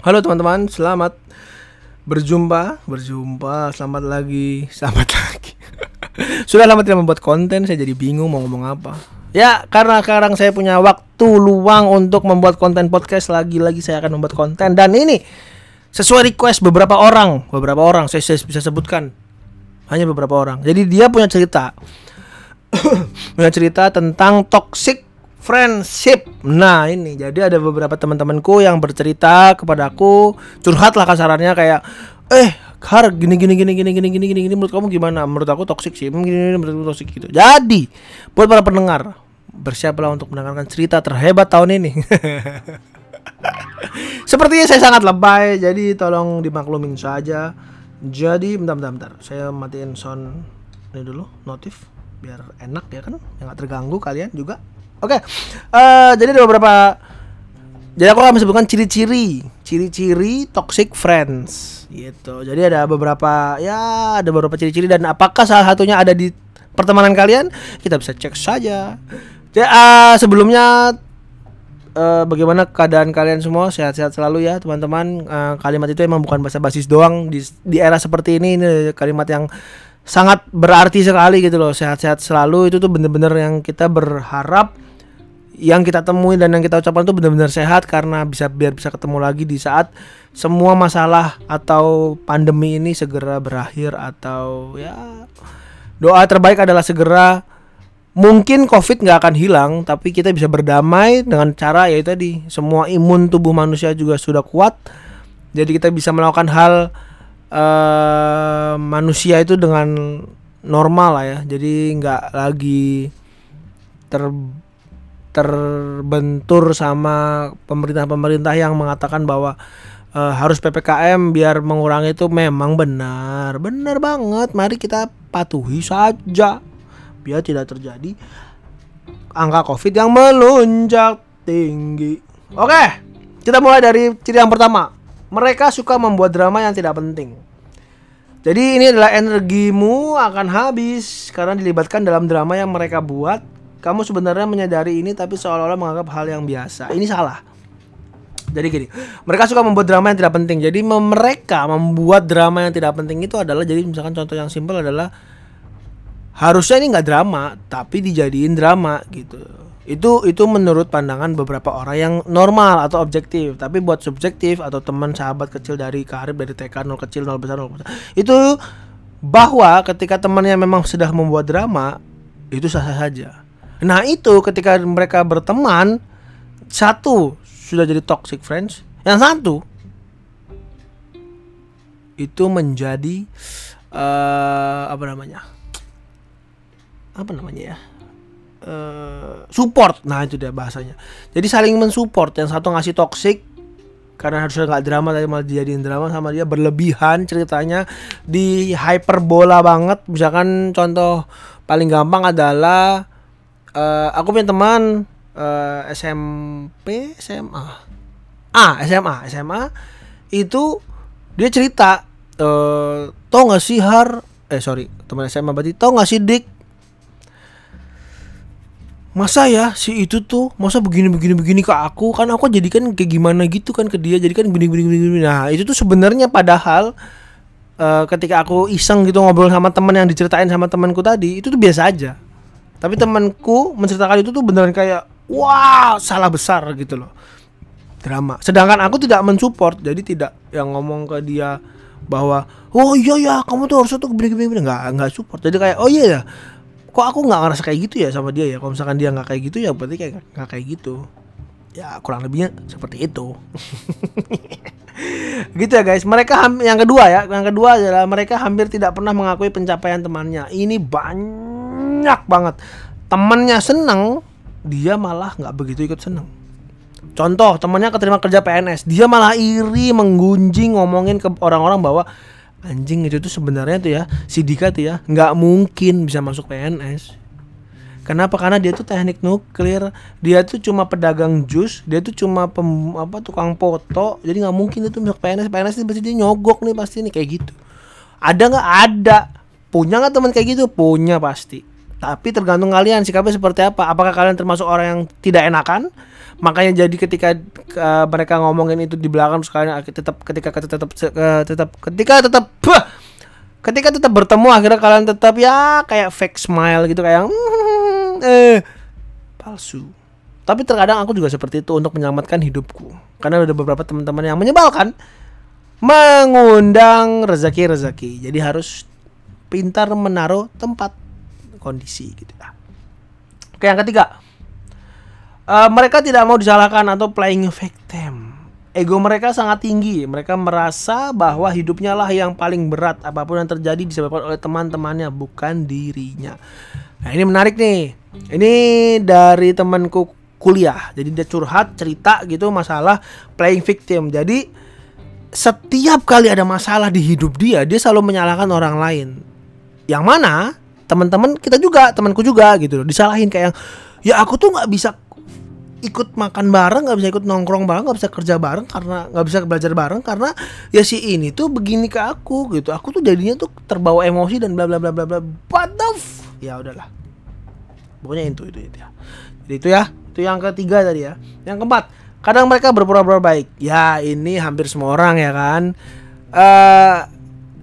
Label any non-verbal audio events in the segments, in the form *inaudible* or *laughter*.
Halo teman-teman, selamat berjumpa, berjumpa, selamat lagi, *laughs* selamat lagi. Sudah lama tidak membuat konten, saya jadi bingung mau ngomong apa. Ya, karena sekarang saya punya waktu luang untuk membuat konten podcast lagi-lagi saya akan membuat konten dan ini sesuai request beberapa orang, beberapa orang saya, saya bisa sebutkan hanya beberapa orang. Jadi dia punya cerita, *coughs* punya cerita tentang toxic friendship. Nah ini jadi ada beberapa teman-temanku yang bercerita kepada aku curhat lah kasarannya kayak eh Har gini gini gini gini gini gini gini gini menurut kamu gimana? Menurut aku toksik sih. Gini, gini, menurut aku toksik gitu. Jadi buat para pendengar bersiaplah untuk mendengarkan cerita terhebat tahun ini. *laughs* Sepertinya saya sangat lebay, jadi tolong dimaklumin saja. Jadi bentar bentar bentar, saya matiin sound ini dulu, notif biar enak ya kan, nggak terganggu kalian juga. Oke, uh, jadi ada beberapa. Jadi aku akan sebutkan ciri-ciri, ciri-ciri toxic friends, gitu. Jadi ada beberapa, ya ada beberapa ciri-ciri dan apakah salah satunya ada di pertemanan kalian? Kita bisa cek saja. Jadi uh, sebelumnya uh, bagaimana keadaan kalian semua sehat-sehat selalu ya teman-teman uh, kalimat itu emang bukan bahasa basis doang di, di era seperti ini ini kalimat yang sangat berarti sekali gitu loh sehat-sehat selalu itu tuh bener-bener yang kita berharap yang kita temui dan yang kita ucapkan itu benar-benar sehat karena bisa biar bisa ketemu lagi di saat semua masalah atau pandemi ini segera berakhir atau ya doa terbaik adalah segera. Mungkin covid nggak akan hilang tapi kita bisa berdamai dengan cara ya tadi semua imun tubuh manusia juga sudah kuat. Jadi kita bisa melakukan hal uh, manusia itu dengan normal lah ya. Jadi nggak lagi ter terbentur sama pemerintah-pemerintah yang mengatakan bahwa uh, harus PPKM biar mengurangi itu memang benar. Benar banget. Mari kita patuhi saja biar tidak terjadi angka Covid yang melonjak tinggi. Oke, kita mulai dari ciri yang pertama. Mereka suka membuat drama yang tidak penting. Jadi ini adalah energimu akan habis karena dilibatkan dalam drama yang mereka buat kamu sebenarnya menyadari ini tapi seolah-olah menganggap hal yang biasa. Ini salah. Jadi gini, mereka suka membuat drama yang tidak penting. Jadi mereka membuat drama yang tidak penting itu adalah jadi misalkan contoh yang simpel adalah harusnya ini nggak drama tapi dijadiin drama gitu. Itu itu menurut pandangan beberapa orang yang normal atau objektif. Tapi buat subjektif atau teman sahabat kecil dari karib dari TK nol kecil nol besar nol besar itu bahwa ketika temannya memang sudah membuat drama itu sah-sah saja Nah itu ketika mereka berteman satu sudah jadi toxic friends, yang satu itu menjadi uh, apa namanya? Apa namanya ya? Uh, support. Nah itu dia bahasanya. Jadi saling mensupport. Yang satu ngasih toxic karena harusnya nggak drama tapi malah dijadiin drama sama dia berlebihan ceritanya di hyperbola banget. Misalkan contoh paling gampang adalah uh, aku punya teman uh, eh, SMP SMA ah SMA SMA itu dia cerita uh, tau gak sih har? Eh sorry teman SMA berarti tau gak sih dik? Masa ya si itu tuh masa begini begini begini ke aku? Kan aku jadi kan kayak gimana gitu kan ke dia jadi kan begini begini begini nah itu tuh sebenarnya padahal uh, ketika aku iseng gitu ngobrol sama teman yang diceritain sama temanku tadi itu tuh biasa aja tapi temanku menceritakan itu tuh beneran kayak wah salah besar gitu loh. Drama. Sedangkan aku tidak mensupport jadi tidak yang ngomong ke dia bahwa oh iya ya kamu tuh harus tuh begini begini nggak nggak support. Jadi kayak oh iya ya kok aku nggak ngerasa kayak gitu ya sama dia ya? Kalau misalkan dia nggak kayak gitu ya berarti kayak nggak kayak gitu. Ya kurang lebihnya seperti itu. *laughs* Gitu ya guys. Mereka yang kedua ya. Yang kedua adalah mereka hampir tidak pernah mengakui pencapaian temannya. Ini banyak banyak banget temennya seneng dia malah nggak begitu ikut seneng contoh temennya keterima kerja PNS dia malah iri menggunjing ngomongin ke orang-orang bahwa anjing itu tuh sebenarnya tuh ya si Dika tuh ya nggak mungkin bisa masuk PNS Kenapa? Karena dia tuh teknik nuklir, dia tuh cuma pedagang jus, dia tuh cuma pem, apa tukang foto, jadi nggak mungkin itu masuk PNS. PNS itu pasti dia nyogok nih pasti nih kayak gitu. Ada nggak? Ada. Punya nggak teman kayak gitu? Punya pasti Tapi tergantung kalian sikapnya seperti apa. Apakah kalian termasuk orang yang tidak enakan? Makanya jadi ketika uh, mereka ngomongin itu di belakang terus kalian tetap ketika tetap uh, tetap ketika tetap bah, ketika tetap bertemu akhirnya kalian tetap ya kayak fake smile gitu kayak mm, eh palsu. Tapi terkadang aku juga seperti itu untuk menyelamatkan hidupku. Karena ada beberapa teman-teman yang menyebalkan mengundang rezeki-rezeki. Jadi harus pintar menaruh tempat kondisi gitu ya. Oke, yang ketiga. Uh, mereka tidak mau disalahkan atau playing victim. Ego mereka sangat tinggi. Mereka merasa bahwa hidupnya lah yang paling berat. Apa pun yang terjadi disebabkan oleh teman-temannya, bukan dirinya. Nah, ini menarik nih. Ini dari temanku kuliah. Jadi dia curhat, cerita gitu masalah playing victim. Jadi setiap kali ada masalah di hidup dia, dia selalu menyalahkan orang lain. Yang mana teman-teman kita juga temanku juga gitu loh. Disalahin kayak ya aku tuh nggak bisa ikut makan bareng nggak bisa ikut nongkrong bareng nggak bisa kerja bareng karena nggak bisa belajar bareng karena ya si ini tuh begini ke aku gitu. Aku tuh jadinya tuh terbawa emosi dan bla bla bla bla bla. What the ya udahlah. Pokoknya itu itu itu ya. Jadi itu ya. Itu yang ketiga tadi ya. Yang keempat kadang mereka berpura-pura baik. Ya ini hampir semua orang ya kan. Uh,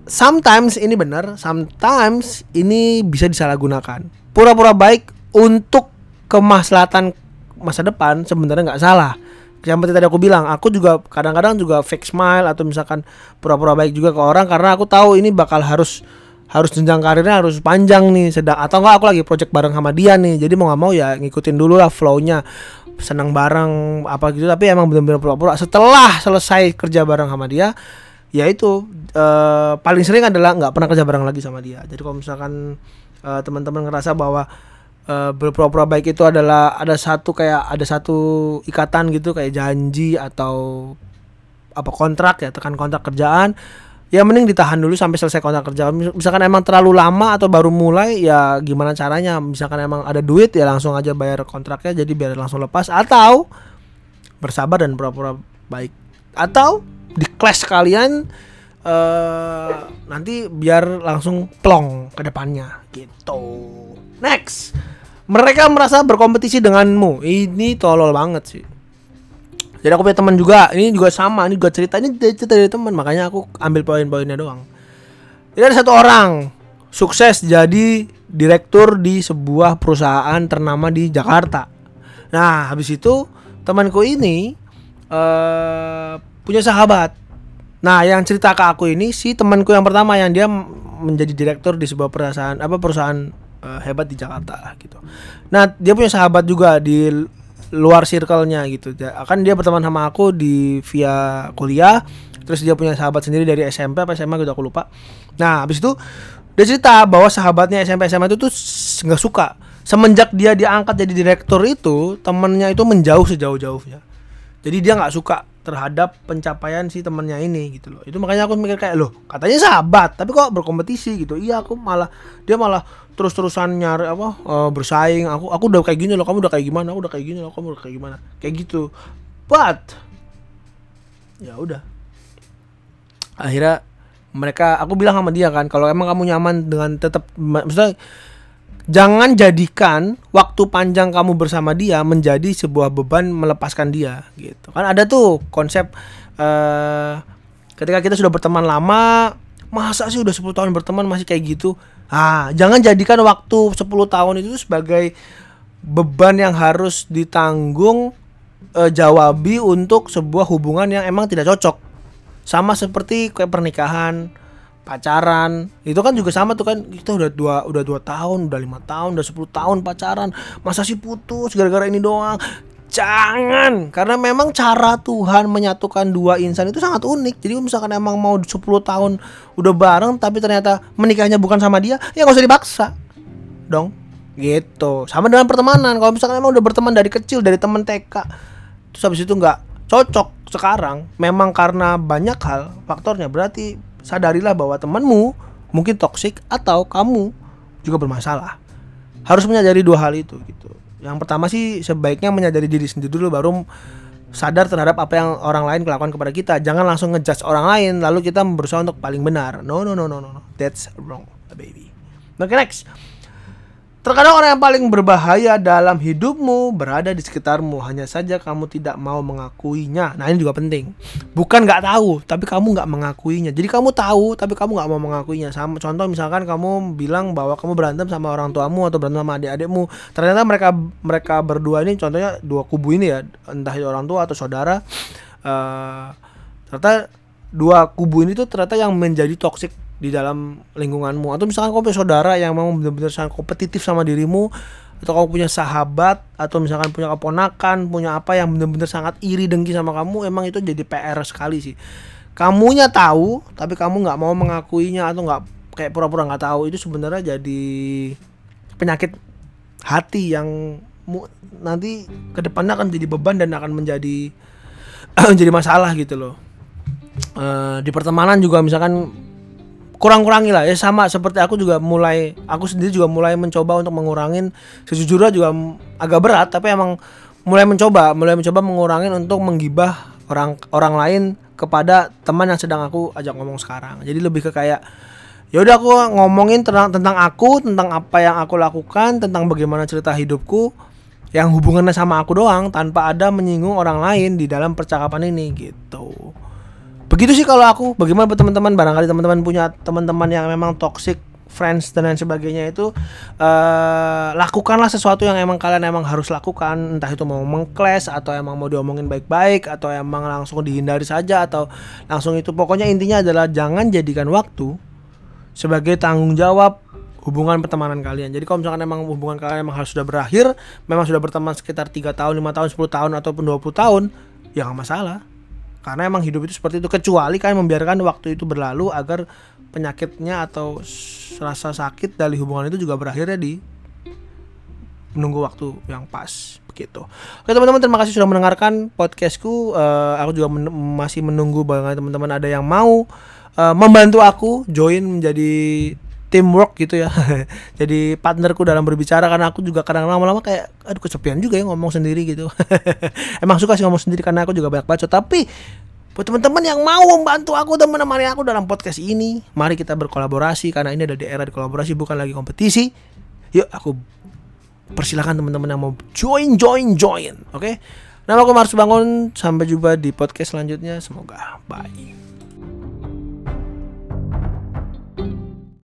sometimes ini benar, sometimes ini bisa disalahgunakan. Pura-pura baik untuk kemaslahatan masa depan sebenarnya nggak salah. Yang tadi aku bilang, aku juga kadang-kadang juga fake smile atau misalkan pura-pura baik juga ke orang karena aku tahu ini bakal harus harus jenjang karirnya harus panjang nih sedang atau enggak aku lagi project bareng sama dia nih jadi mau nggak mau ya ngikutin dulu lah flownya senang bareng apa gitu tapi emang bener-bener pura-pura setelah selesai kerja bareng sama dia ya itu uh, paling sering adalah nggak pernah kerja bareng lagi sama dia. Jadi kalau misalkan uh, teman-teman ngerasa bahwa uh, berpura-pura baik itu adalah ada satu kayak ada satu ikatan gitu kayak janji atau apa kontrak ya tekan kontrak kerjaan ya mending ditahan dulu sampai selesai kontrak kerja. Misalkan emang terlalu lama atau baru mulai ya gimana caranya? Misalkan emang ada duit ya langsung aja bayar kontraknya jadi biar langsung lepas atau bersabar dan pura-pura baik. Atau di clash kalian uh, nanti biar langsung plong ke depannya gitu. Next. Mereka merasa berkompetisi denganmu. Ini tolol banget sih. Jadi aku punya teman juga, ini juga sama, ini juga cerita ini cerita dari teman, makanya aku ambil poin-poinnya doang. Jadi ada satu orang sukses jadi direktur di sebuah perusahaan ternama di Jakarta. Nah, habis itu temanku ini uh, punya sahabat. Nah, yang cerita ke aku ini si temanku yang pertama yang dia menjadi direktur di sebuah perusahaan apa perusahaan uh, hebat di Jakarta lah gitu. Nah, dia punya sahabat juga di luar circle-nya gitu. Akan dia berteman sama aku di via kuliah, terus dia punya sahabat sendiri dari SMP apa SMA gitu aku lupa. Nah, habis itu dia cerita bahwa sahabatnya SMP SMA itu tuh nggak suka semenjak dia diangkat jadi direktur itu temennya itu menjauh sejauh-jauhnya jadi dia nggak suka terhadap pencapaian si temennya ini gitu loh. Itu makanya aku mikir kayak loh katanya sahabat tapi kok berkompetisi gitu? Iya aku malah dia malah terus terusan nyari apa uh, bersaing. Aku aku udah kayak gini loh kamu udah kayak gimana? Aku udah kayak gini loh kamu udah kayak gimana? Kayak gitu. But ya udah. Akhirnya mereka aku bilang sama dia kan kalau emang kamu nyaman dengan tetap maksudnya jangan jadikan waktu panjang kamu bersama dia menjadi sebuah beban melepaskan dia gitu. Kan ada tuh konsep uh, ketika kita sudah berteman lama masa sih udah 10 tahun berteman masih kayak gitu? Ah jangan jadikan waktu 10 tahun itu sebagai beban yang harus ditanggung uh, jawabi untuk sebuah hubungan yang emang tidak cocok. Sama seperti kayak pernikahan pacaran. Itu kan juga sama tuh kan kita udah dua udah dua tahun udah lima tahun udah sepuluh tahun pacaran. Masa sih putus gara-gara ini doang? Jangan! Karena memang cara Tuhan menyatukan dua insan itu sangat unik. Jadi misalkan emang mau 10 tahun udah bareng tapi ternyata menikahnya bukan sama dia ya nggak usah dipaksa. Dong. Gitu. Sama dengan pertemanan. Kalau misalkan emang udah berteman dari kecil dari temen TK terus habis itu nggak cocok sekarang memang karena banyak hal faktornya. Berarti sadarilah bahwa temanmu mungkin toksik atau kamu juga bermasalah. Harus menyadari dua hal itu gitu. Yang pertama sih sebaiknya menyadari diri sendiri dulu baru sadar terhadap apa yang orang lain lakukan kepada kita. Jangan langsung ngejudge orang lain lalu kita berusaha untuk paling benar. No no no no no. That's wrong, baby. Oke okay, next. Terkadang orang yang paling berbahaya dalam hidupmu berada di sekitarmu, hanya saja kamu tidak mau mengakuinya. Nah ini juga penting. Bukan nggak tahu, tapi kamu nggak mengakuinya. Jadi kamu tahu, tapi kamu nggak mau mengakuinya. Sama contoh misalkan kamu bilang bahwa kamu berantem sama orang tuamu atau berantem sama adik-adikmu. Ternyata mereka mereka berdua ini, contohnya dua kubu ini ya, entah itu orang tua atau saudara. Uh, ternyata dua kubu ini tuh ternyata yang menjadi toksik di dalam lingkunganmu. Atau misalkan kamu punya saudara yang memang benar-benar sangat kompetitif sama dirimu atau kamu punya sahabat atau misalkan punya keponakan punya apa yang benar-benar sangat iri dengki sama kamu emang itu jadi PR sekali sih. Kamunya tahu tapi kamu nggak mau mengakuinya atau nggak kayak pura-pura nggak tahu itu sebenarnya jadi penyakit hati yang nanti ke depannya akan jadi beban dan akan menjadi *clears throat* menjadi masalah gitu loh. Uh, di pertemanan juga misalkan kurang-kurangi lah. Ya sama seperti aku juga mulai aku sendiri juga mulai mencoba untuk mengurangin sejujurnya juga agak berat tapi emang mulai mencoba mulai mencoba mengurangin untuk menggibah orang orang lain kepada teman yang sedang aku ajak ngomong sekarang. Jadi lebih ke kayak ya udah aku ngomongin tentang tentang aku tentang apa yang aku lakukan tentang bagaimana cerita hidupku yang hubungannya sama aku doang tanpa ada menyinggung orang lain di dalam percakapan ini gitu begitu sih kalau aku. Bagaimana teman-teman barangkali teman-teman punya teman-teman yang memang toxic friends dan lain sebagainya itu uh, lakukanlah sesuatu yang emang kalian emang harus lakukan. Entah itu mau mengkles atau emang mau diomongin baik-baik atau emang langsung dihindari saja atau langsung itu. Pokoknya intinya adalah jangan jadikan waktu sebagai tanggung jawab hubungan pertemanan kalian. Jadi kalau misalkan emang hubungan kalian emang harus sudah berakhir, memang sudah berteman sekitar tiga tahun, lima tahun, 10 tahun ataupun 20 tahun, ya nggak masalah karena emang hidup itu seperti itu kecuali kalian membiarkan waktu itu berlalu agar penyakitnya atau rasa sakit dari hubungan itu juga berakhirnya di menunggu waktu yang pas begitu. Oke teman-teman terima kasih sudah mendengarkan podcastku. Uh, aku juga men masih menunggu banget teman-teman ada yang mau uh, membantu aku join menjadi teamwork gitu ya. *laughs* Jadi partnerku dalam berbicara karena aku juga kadang lama-lama kayak aduh kesepian juga ya ngomong sendiri gitu. *laughs* Emang suka sih ngomong sendiri karena aku juga banyak baca tapi buat teman-teman yang mau membantu aku dan menemani aku dalam podcast ini mari kita berkolaborasi karena ini ada di era di kolaborasi bukan lagi kompetisi. Yuk aku persilahkan teman-teman yang mau join join join oke? Okay? nama aku Mars Bangun sampai jumpa di podcast selanjutnya. Semoga bye